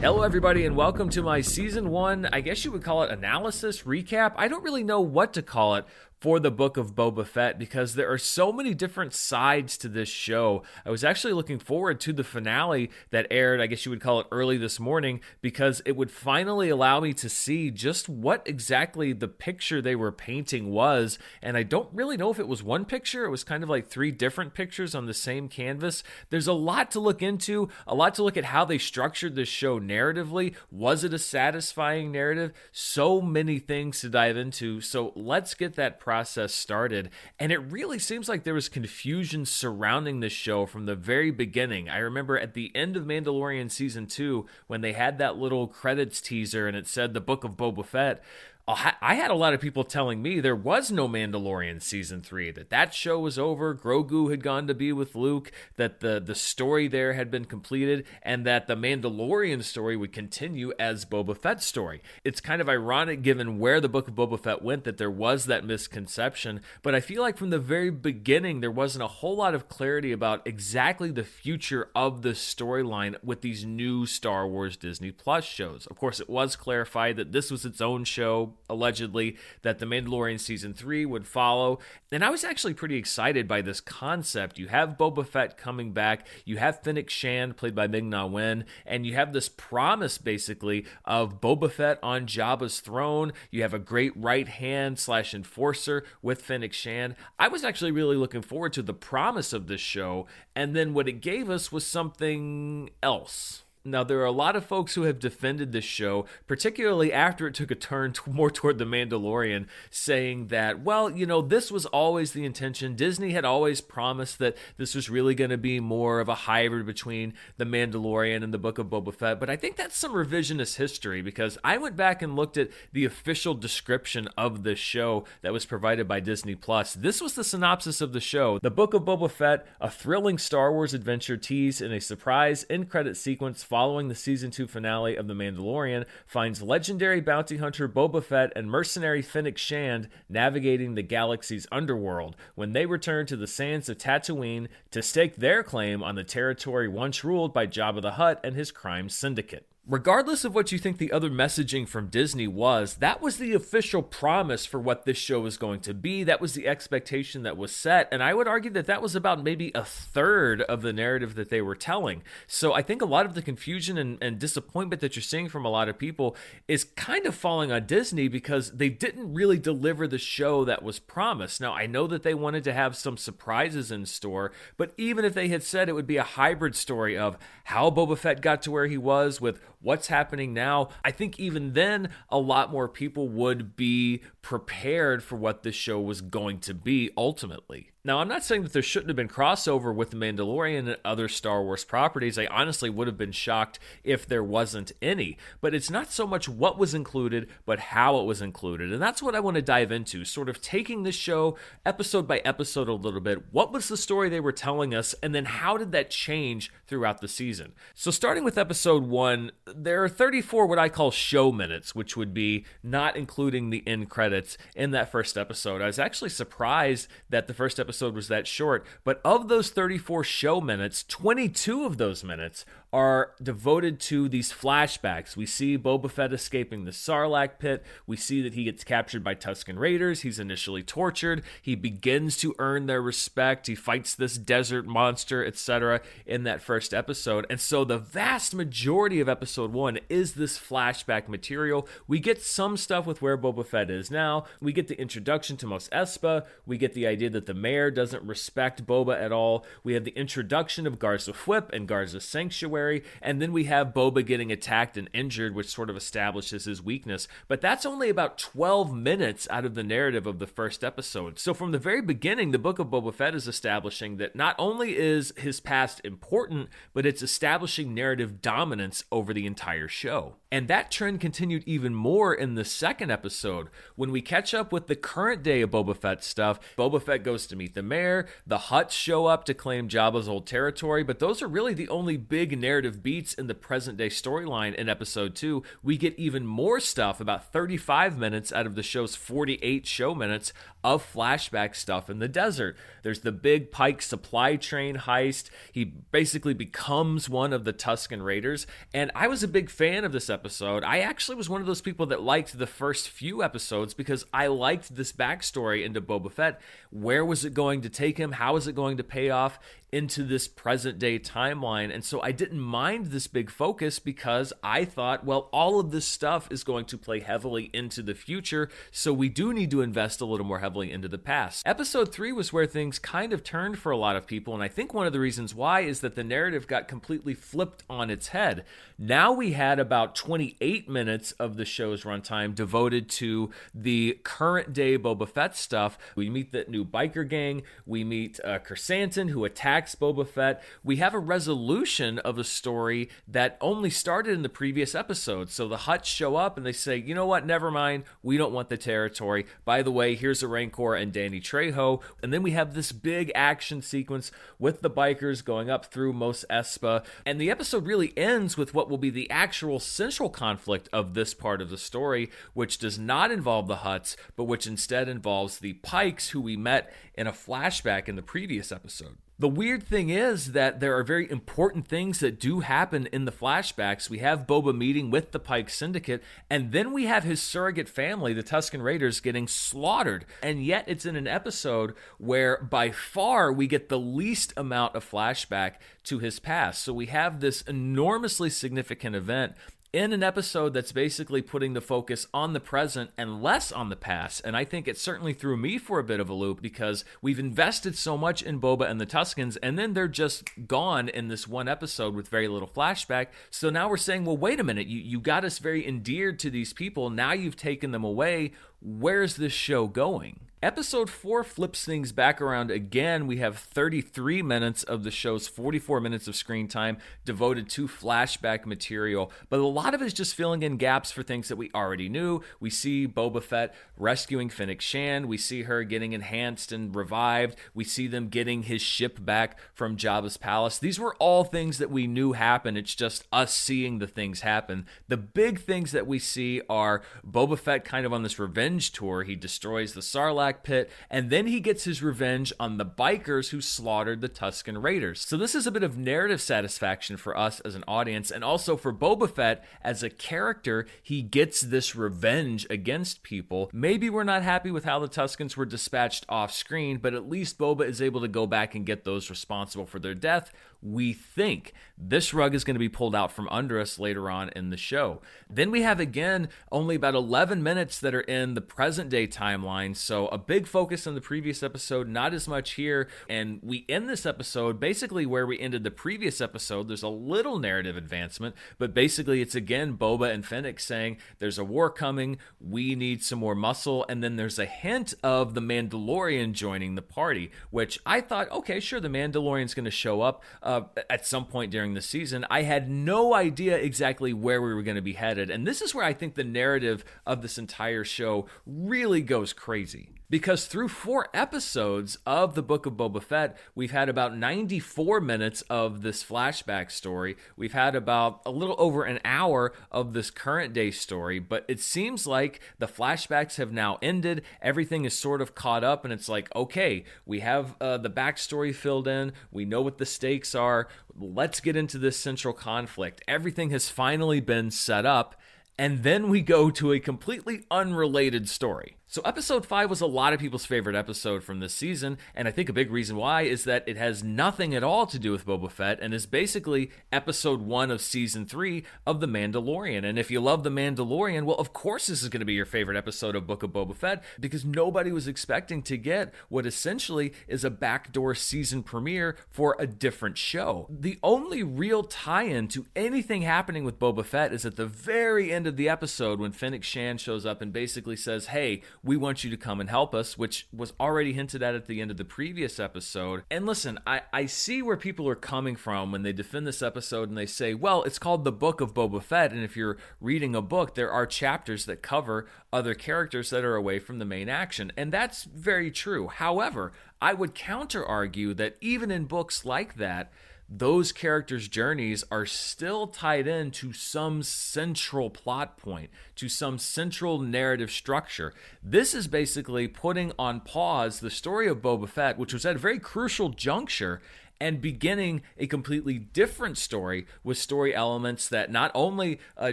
Hello, everybody, and welcome to my season one, I guess you would call it analysis recap. I don't really know what to call it for the book of Boba Fett because there are so many different sides to this show. I was actually looking forward to the finale that aired, I guess you would call it early this morning, because it would finally allow me to see just what exactly the picture they were painting was. And I don't really know if it was one picture, it was kind of like three different pictures on the same canvas. There's a lot to look into, a lot to look at how they structured this show narratively. Was it a satisfying narrative? So many things to dive into. So let's get that process started. And it really seems like there was confusion surrounding this show from the very beginning. I remember at the end of Mandalorian season two, when they had that little credits teaser and it said the book of Boba Fett. I had a lot of people telling me there was no Mandalorian season three, that that show was over, Grogu had gone to be with Luke, that the, the story there had been completed, and that the Mandalorian story would continue as Boba Fett's story. It's kind of ironic given where the book of Boba Fett went that there was that misconception, but I feel like from the very beginning there wasn't a whole lot of clarity about exactly the future of the storyline with these new Star Wars Disney Plus shows. Of course, it was clarified that this was its own show allegedly that The Mandalorian season three would follow. And I was actually pretty excited by this concept. You have Boba Fett coming back, you have Fennec Shand, played by Ming Na Wen, and you have this promise basically of Boba Fett on Jabba's throne. You have a great right hand slash enforcer with Fennec Shand. I was actually really looking forward to the promise of this show, and then what it gave us was something else. Now, there are a lot of folks who have defended this show, particularly after it took a turn more toward The Mandalorian, saying that, well, you know, this was always the intention. Disney had always promised that this was really going to be more of a hybrid between The Mandalorian and the Book of Boba Fett. But I think that's some revisionist history because I went back and looked at the official description of the show that was provided by Disney Plus. This was the synopsis of the show The Book of Boba Fett, a thrilling Star Wars adventure teased in a surprise end credit sequence following the season 2 finale of The Mandalorian, finds legendary bounty hunter Boba Fett and mercenary Fennec Shand navigating the galaxy's underworld when they return to the sands of Tatooine to stake their claim on the territory once ruled by Jabba the Hutt and his crime syndicate regardless of what you think the other messaging from Disney was, that was the official promise for what this show was going to be. That was the expectation that was set. And I would argue that that was about maybe a third of the narrative that they were telling. So I think a lot of the confusion and, and disappointment that you're seeing from a lot of people is kind of falling on Disney because they didn't really deliver the show that was promised. Now, I know that they wanted to have some surprises in store, but even if they had said it would be a hybrid story of how Boba Fett got to where he was with what's happening now, I think even then a lot more people would be prepared for what this show was going to be ultimately. Now, I'm not saying that there shouldn't have been crossover with The Mandalorian and other Star Wars properties. I honestly would have been shocked if there wasn't any. But it's not so much what was included, but how it was included. And that's what I want to dive into, sort of taking this show episode by episode a little bit. What was the story they were telling us, and then how did that change throughout the season? So, starting with episode one, there are 34 what I call show minutes, which would be not including the end credits in that first episode. I was actually surprised that the first episode episode was that short, but of those 34 show minutes, 22 of those minutes are devoted to these flashbacks. We see Boba Fett escaping the Sarlacc pit. We see that he gets captured by Tusken Raiders. He's initially tortured. He begins to earn their respect. He fights this desert monster, etc., in that first episode. And so the vast majority of episode one is this flashback material. We get some stuff with where Boba Fett is now. We get the introduction to Mos Espa. We get the idea that the mayor doesn't respect Boba at all. We have the introduction of Garsa Fwip and Garsa sanctuary, and then we have Boba getting attacked and injured, which sort of establishes his weakness. But that's only about 12 minutes out of the narrative of the first episode. So from the very beginning, the book of Boba Fett is establishing that not only is his past important, but it's establishing narrative dominance over the entire show. And that trend continued even more in the second episode. When we catch up with the current day of Boba Fett stuff, Boba Fett goes to meet the mayor, the Hutts show up to claim Jabba's old territory, but those are really the only big narrative beats in the present day storyline in episode 2. We get even more stuff, about 35 minutes out of the show's 48 show minutes of flashback stuff in the desert. There's the big Pike supply train heist. He basically becomes one of the Tusken Raiders, and I was a big fan of this episode. I actually was one of those people that liked the first few episodes because I liked this backstory into Boba Fett. Where was it going to take him? How is it going to pay off? Into this present day timeline. And so I didn't mind this big focus because I thought, well, all of this stuff is going to play heavily into the future. So we do need to invest a little more heavily into the past. Episode three was where things kind of turned for a lot of people. And I think one of the reasons why is that the narrative got completely flipped on its head. Now we had about 28 minutes of the show's runtime devoted to the current day Boba Fett stuff. We meet the new biker gang, we meet uh, Krrsantan, who attacks Boba Fett. We have a resolution of a story that only started in the previous episode. So the Hutts show up and they say, you know what, never mind, we don't want the territory. By the way, here's a Rancor and Danny Trejo. And then we have this big action sequence with the bikers going up through Mos Espa. And the episode really ends with what will be the actual central conflict of this part of the story, which does not involve the Hutts, but which instead involves the Pikes, who we met in a flashback in the previous episode. The weird thing is that there are very important things that do happen in the flashbacks. We have Boba meeting with the Pike Syndicate, and then we have his surrogate family, the Tusken Raiders, getting slaughtered. And yet it's in an episode where by far we get the least amount of flashback to his past. So we have this enormously significant event in an episode that's basically putting the focus on the present and less on the past. And I think it certainly threw me for a bit of a loop because we've invested so much in Boba and the Tuskens, and then they're just gone in this one episode with very little flashback. So now we're saying, well, wait a minute, you, you got us very endeared to these people. Now you've taken them away. Where's this show going? Episode 4 flips things back around again. We have 33 minutes of the show's 44 minutes of screen time devoted to flashback material, but a lot of it is just filling in gaps for things that we already knew. We see Boba Fett rescuing Fennec Shand, we see her getting enhanced and revived, we see them getting his ship back from Jabba's palace. These were all things that we knew happen. It's just us seeing the things happen. The big things that we see are Boba Fett kind of on this revenge tour. He destroys the Sarlacc Pit, and then he gets his revenge on the bikers who slaughtered the Tusken Raiders. So this is a bit of narrative satisfaction for us as an audience, and also for Boba Fett as a character. He gets this revenge against people. Maybe we're not happy with how the Tuskens were dispatched off screen, but at least Boba is able to go back and get those responsible for their death we think this rug is going to be pulled out from under us later on in the show. Then we have again only about 11 minutes that are in the present day timeline. So a big focus on the previous episode, not as much here. And we end this episode basically where we ended the previous episode. There's a little narrative advancement, but basically it's again Boba and Fennec saying there's a war coming. We need some more muscle. And then there's a hint of the Mandalorian joining the party, which I thought, okay, sure, the Mandalorian's going to show up uh, Uh, at some point during the season. I had no idea exactly where we were going to be headed. And this is where I think the narrative of this entire show really goes crazy because through four episodes of the Book of Boba Fett, we've had about 94 minutes of this flashback story. We've had about a little over an hour of this current day story, but it seems like the flashbacks have now ended. Everything is sort of caught up, and it's like, okay, we have uh, the backstory filled in, we know what the stakes are. Let's get into this central conflict. Everything has finally been set up and then we go to a completely unrelated story. So, episode 5 was a lot of people's favorite episode from this season, and I think a big reason why is that it has nothing at all to do with Boba Fett and is basically episode 1 of season 3 of The Mandalorian. And if you love The Mandalorian, well, of course, this is going to be your favorite episode of Book of Boba Fett because nobody was expecting to get what essentially is a backdoor season premiere for a different show. The only real tie in to anything happening with Boba Fett is at the very end of the episode when Fennec Shand shows up and basically says, Hey, we want you to come and help us, which was already hinted at at the end of the previous episode. And listen, I, I see where people are coming from when they defend this episode and they say, well, it's called the Book of Boba Fett. And if you're reading a book, there are chapters that cover other characters that are away from the main action. And that's very true. However, I would counter argue that even in books like that, those characters' journeys are still tied in to some central plot point, to some central narrative structure. This is basically putting on pause the story of Boba Fett, which was at a very crucial juncture and beginning a completely different story with story elements that not only uh,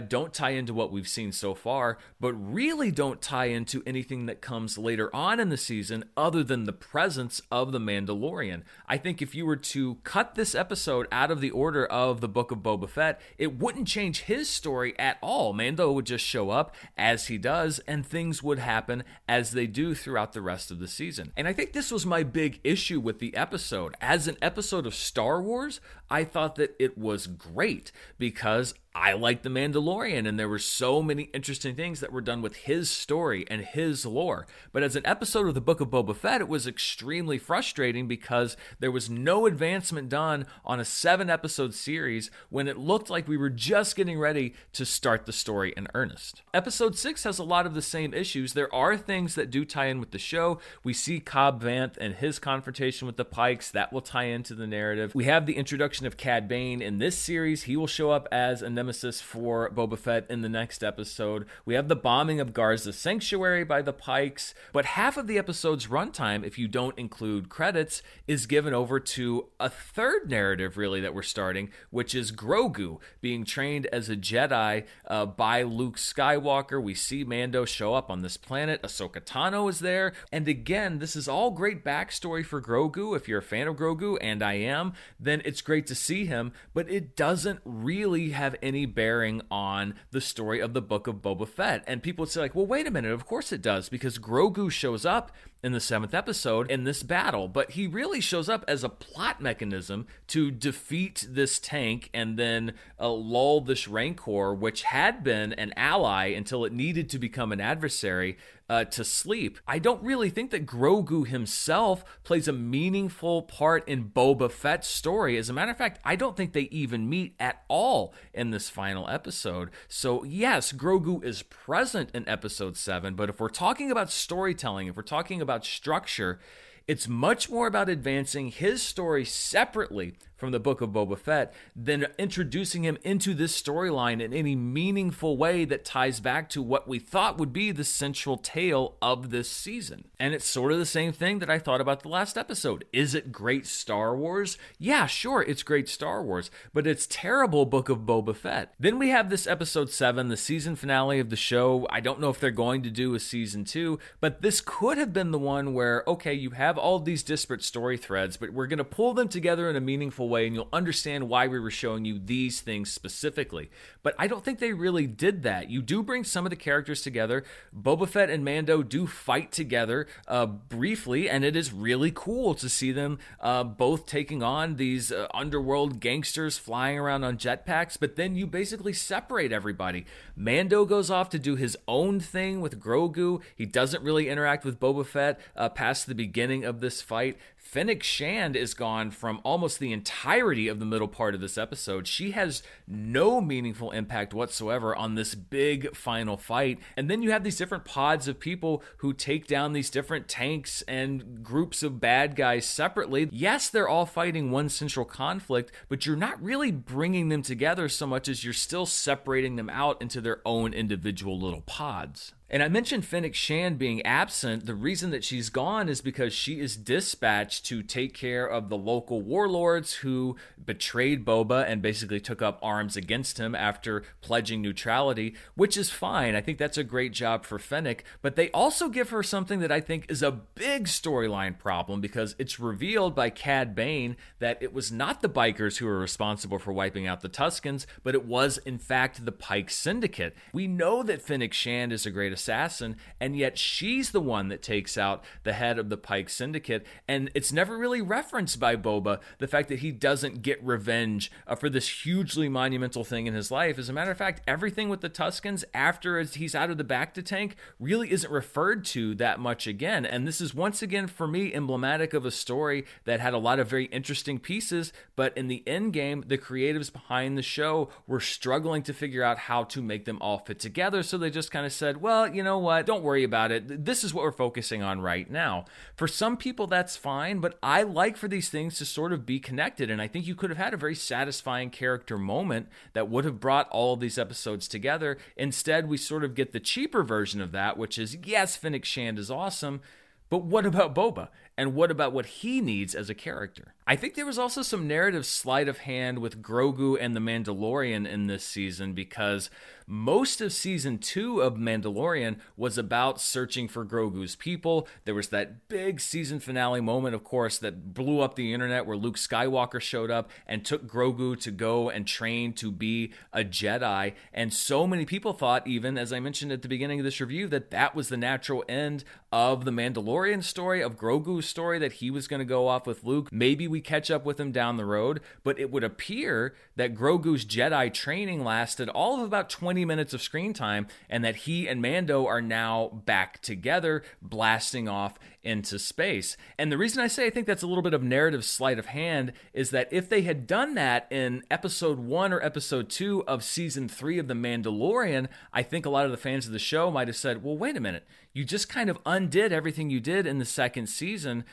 don't tie into what we've seen so far, but really don't tie into anything that comes later on in the season other than the presence of the Mandalorian. I think if you were to cut this episode out of the order of the Book of Boba Fett, it wouldn't change his story at all. Mando would just show up as he does, and things would happen as they do throughout the rest of the season. And I think this was my big issue with the episode. As an episode episode of Star Wars, I thought that it was great because I like The Mandalorian, and there were so many interesting things that were done with his story and his lore. But as an episode of the Book of Boba Fett, it was extremely frustrating because there was no advancement done on a seven episode series when it looked like we were just getting ready to start the story in earnest. Episode six has a lot of the same issues. There are things that do tie in with the show. We see Cobb Vanth and his confrontation with the Pikes, that will tie into the narrative. We have the introduction of Cad Bane in this series. He will show up as a nemesis for Boba Fett in the next episode. We have the bombing of Garsa Sanctuary by the Pikes, but half of the episode's runtime, if you don't include credits, is given over to a third narrative, really, that we're starting, which is Grogu being trained as a Jedi uh, by Luke Skywalker. We see Mando show up on this planet. Ahsoka Tano is there. And again, this is all great backstory for Grogu. If you're a fan of Grogu, and I am, then it's great to see him, but it doesn't really have any any bearing on the story of the book of Boba Fett. And people would say, like, well, wait a minute, of course it does, because Grogu shows up in the seventh episode in this battle, but he really shows up as a plot mechanism to defeat this tank and then uh, lull this Rancor, which had been an ally until it needed to become an adversary uh, to sleep. I don't really think that Grogu himself plays a meaningful part in Boba Fett's story. As a matter of fact, I don't think they even meet at all in this final episode. So, yes, Grogu is present in episode 7, but if we're talking about storytelling, if we're talking about structure, it's much more about advancing his story separately from the book of Boba Fett than introducing him into this storyline in any meaningful way that ties back to what we thought would be the central tale of this season. And it's sort of the same thing that I thought about the last episode. Is it great Star Wars? Yeah, sure, it's great Star Wars, but it's terrible Book of Boba Fett. Then we have this episode 7, the season finale of the show. I don't know if they're going to do a season 2, but this could have been the one where, okay, you have all these disparate story threads, but we're going to pull them together in a meaningful way and you'll understand why we were showing you these things specifically. But I don't think they really did that. You do bring some of the characters together. Boba Fett and Mando do fight together uh, briefly, and it is really cool to see them uh, both taking on these uh, underworld gangsters flying around on jetpacks. But then you basically separate everybody. Mando goes off to do his own thing with Grogu. He doesn't really interact with Boba Fett uh, past the beginning of this fight. Fennec Shand is gone from almost the entirety of the middle part of this episode. She has no meaningful impact whatsoever on this big final fight. And then you have these different pods of people who take down these different tanks and groups of bad guys separately. Yes, they're all fighting one central conflict, but you're not really bringing them together so much as you're still separating them out into their own individual little pods. And I mentioned Fennec Shand being absent. The reason that she's gone is because she is dispatched to take care of the local warlords who betrayed Boba and basically took up arms against him after pledging neutrality, which is fine. I think that's a great job for Fennec, but they also give her something that I think is a big storyline problem because it's revealed by Cad Bane that it was not the bikers who were responsible for wiping out the Tuskens, but it was in fact the Pike Syndicate. We know that Fennec Shand is a great assassin, and yet she's the one that takes out the head of the Pike Syndicate, and it's never really referenced by Boba the fact that he doesn't get revenge uh, for this hugely monumental thing in his life. As a matter of fact, everything with the Tuskens after he's out of the bacta tank really isn't referred to that much again, and this is once again for me emblematic of a story that had a lot of very interesting pieces, but in the end game, the creatives behind the show were struggling to figure out how to make them all fit together, so they just kind of said, well, you know what, don't worry about it. This is what we're focusing on right now. For some people, that's fine, but I like for these things to sort of be connected, and I think you could have had a very satisfying character moment that would have brought all of these episodes together. Instead, we sort of get the cheaper version of that, which is yes, Fennec Shand is awesome, but what about Boba? And what about what he needs as a character? I think there was also some narrative sleight of hand with Grogu and the Mandalorian in this season because most of season two of Mandalorian was about searching for Grogu's people. There was that big season finale moment, of course, that blew up the internet where Luke Skywalker showed up and took Grogu to go and train to be a Jedi. And so many people thought, even as I mentioned at the beginning of this review, that that was the natural end of the Mandalorian story, of Grogu's story, that he was going to go off with Luke. Maybe we catch up with him down the road, but it would appear that Grogu's Jedi training lasted all of about 20 minutes of screen time and that he and Mando are now back together, blasting off into space. And the reason I say I think that's a little bit of narrative sleight of hand is that if they had done that in episode one or episode two of season three of The Mandalorian, I think a lot of the fans of the show might have said, well, wait a minute. You just kind of undid everything you did in the second season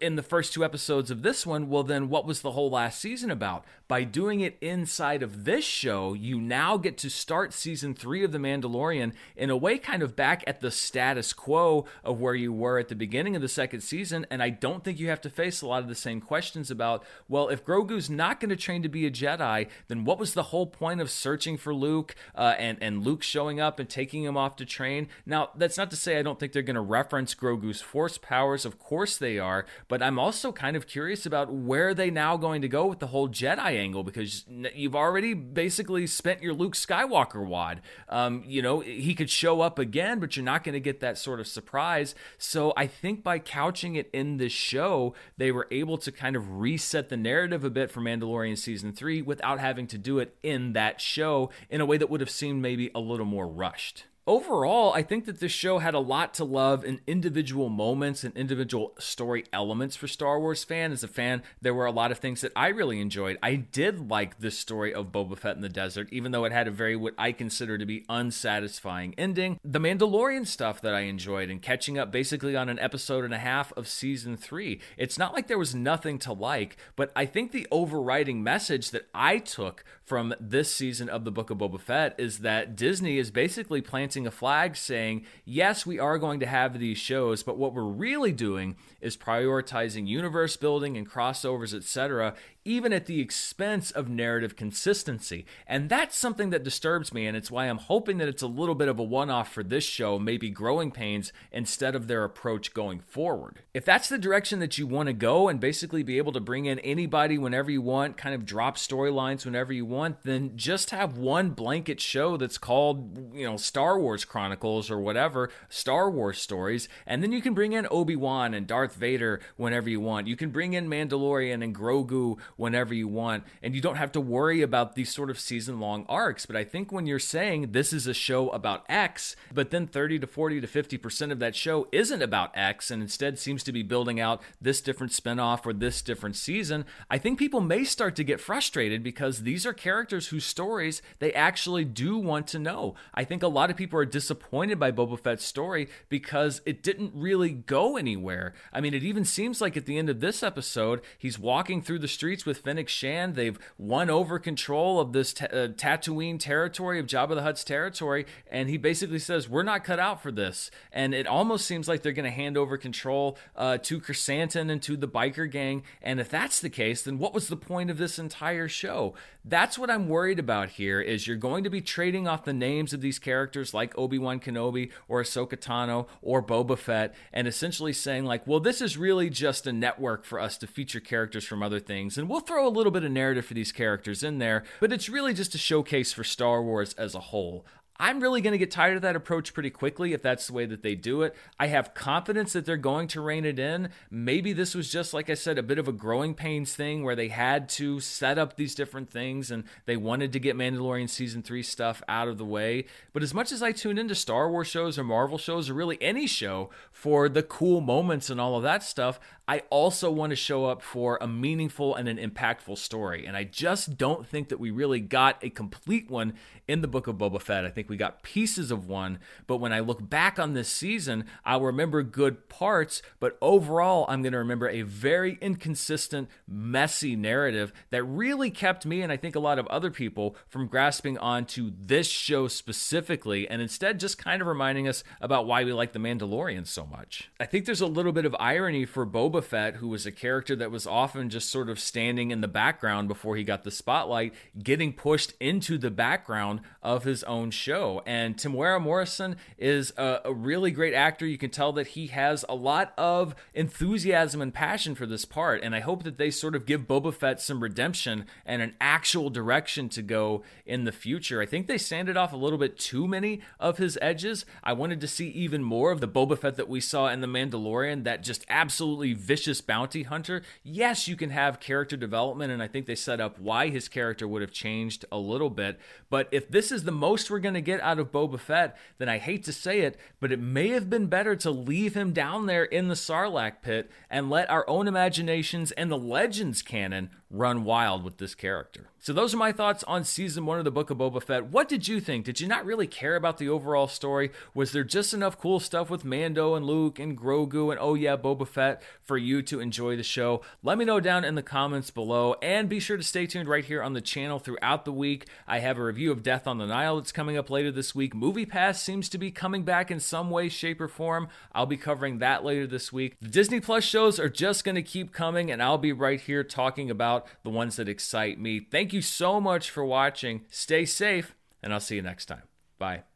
in the first two episodes of this one, well, then what was the whole last season about? By doing it inside of this show, you now get to start season three of The Mandalorian in a way kind of back at the status quo of where you were at the beginning of the second season. And I don't think you have to face a lot of the same questions about, well, if Grogu's not going to train to be a Jedi, then what was the whole point of searching for Luke uh, and, and Luke showing up and taking him off to train? Now, that's not to say I don't think they're going to reference Grogu's force powers. Of course they are but I'm also kind of curious about where they now going to go with the whole Jedi angle because you've already basically spent your Luke Skywalker wad. Um, you know, he could show up again, but you're not going to get that sort of surprise. So I think by couching it in this show, they were able to kind of reset the narrative a bit for Mandalorian season three without having to do it in that show in a way that would have seemed maybe a little more rushed overall, I think that this show had a lot to love in individual moments and individual story elements for Star Wars fan. As a fan, there were a lot of things that I really enjoyed. I did like this story of Boba Fett in the desert, even though it had a very what I consider to be unsatisfying ending. The Mandalorian stuff that I enjoyed and catching up basically on an episode and a half of season three. It's not like there was nothing to like, but I think the overriding message that I took from this season of the Book of Boba Fett is that Disney is basically planting planting a flag saying, yes, we are going to have these shows, but what we're really doing is prioritizing universe building and crossovers, etc., even at the expense of narrative consistency. And that's something that disturbs me, and it's why I'm hoping that it's a little bit of a one off for this show, maybe growing pains instead of their approach going forward. If that's the direction that you want to go and basically be able to bring in anybody whenever you want, kind of drop storylines whenever you want, then just have one blanket show that's called, you know, Star Wars Chronicles or whatever, Star Wars stories, and then you can bring in Obi Wan and Darth Vader whenever you want. You can bring in Mandalorian and Grogu whenever you want, and you don't have to worry about these sort of season long arcs. But I think when you're saying this is a show about X, but then 30 to 40 to 50% of that show isn't about X and instead seems to be building out this different spinoff or this different season, I think people may start to get frustrated because these are characters whose stories they actually do want to know. I think a lot of people are disappointed by Boba Fett's story because it didn't really go anywhere. I mean, it even seems like at the end of this episode, he's walking through the streets with Fennec Shand. They've won over control of this t- uh, Tatooine territory, of Jabba the Hutt's territory, and he basically says, We're not cut out for this. And it almost seems like they're going to hand over control uh, to Krrsantan and to the biker gang. And if that's the case, then what was the point of this entire show? That's what I'm worried about here is you're going to be trading off the names of these characters like Obi-Wan Kenobi or Ahsoka Tano or Boba Fett and essentially saying like, well, this is really just a network for us to feature characters from other things and we'll throw a little bit of narrative for these characters in there, but it's really just a showcase for Star Wars as a whole. I'm really going to get tired of that approach pretty quickly if that's the way that they do it. I have confidence that they're going to rein it in. Maybe this was just, like I said, a bit of a growing pains thing where they had to set up these different things and they wanted to get Mandalorian season three stuff out of the way. But as much as I tune into Star Wars shows or Marvel shows or really any show for the cool moments and all of that stuff, I also want to show up for a meaningful and an impactful story. And I just don't think that we really got a complete one in the book of Boba Fett. I think we got pieces of one, but when I look back on this season, I'll remember good parts, but overall, I'm going to remember a very inconsistent, messy narrative that really kept me and I think a lot of other people from grasping onto this show specifically, and instead just kind of reminding us about why we like The Mandalorian so much. I think there's a little bit of irony for Boba Fett, who was a character that was often just sort of standing in the background before he got the spotlight, getting pushed into the background of his own show. And Temuera Morrison is a, a really great actor. You can tell that he has a lot of enthusiasm and passion for this part. And I hope that they sort of give Boba Fett some redemption and an actual direction to go in the future. I think they sanded off a little bit too many of his edges. I wanted to see even more of the Boba Fett that we saw in The Mandalorian, that just absolutely vicious bounty hunter, yes, you can have character development, and I think they set up why his character would have changed a little bit. But if this is the most we're going to get out of Boba Fett, then I hate to say it, but it may have been better to leave him down there in the Sarlacc pit and let our own imaginations and the Legends canon run wild with this character. So those are my thoughts on season one of the Book of Boba Fett. What did you think? Did you not really care about the overall story? Was there just enough cool stuff with Mando and Luke and Grogu and oh yeah, Boba Fett for you to enjoy the show? Let me know down in the comments below and be sure to stay tuned right here on the channel throughout the week. I have a review of Death on the Nile that's coming up later this week. Movie Pass seems to be coming back in some way, shape, or form. I'll be covering that later this week. The Disney Plus shows are just going to keep coming and I'll be right here talking about the ones that excite me. Thank you so much for watching. Stay safe, and I'll see you next time. Bye.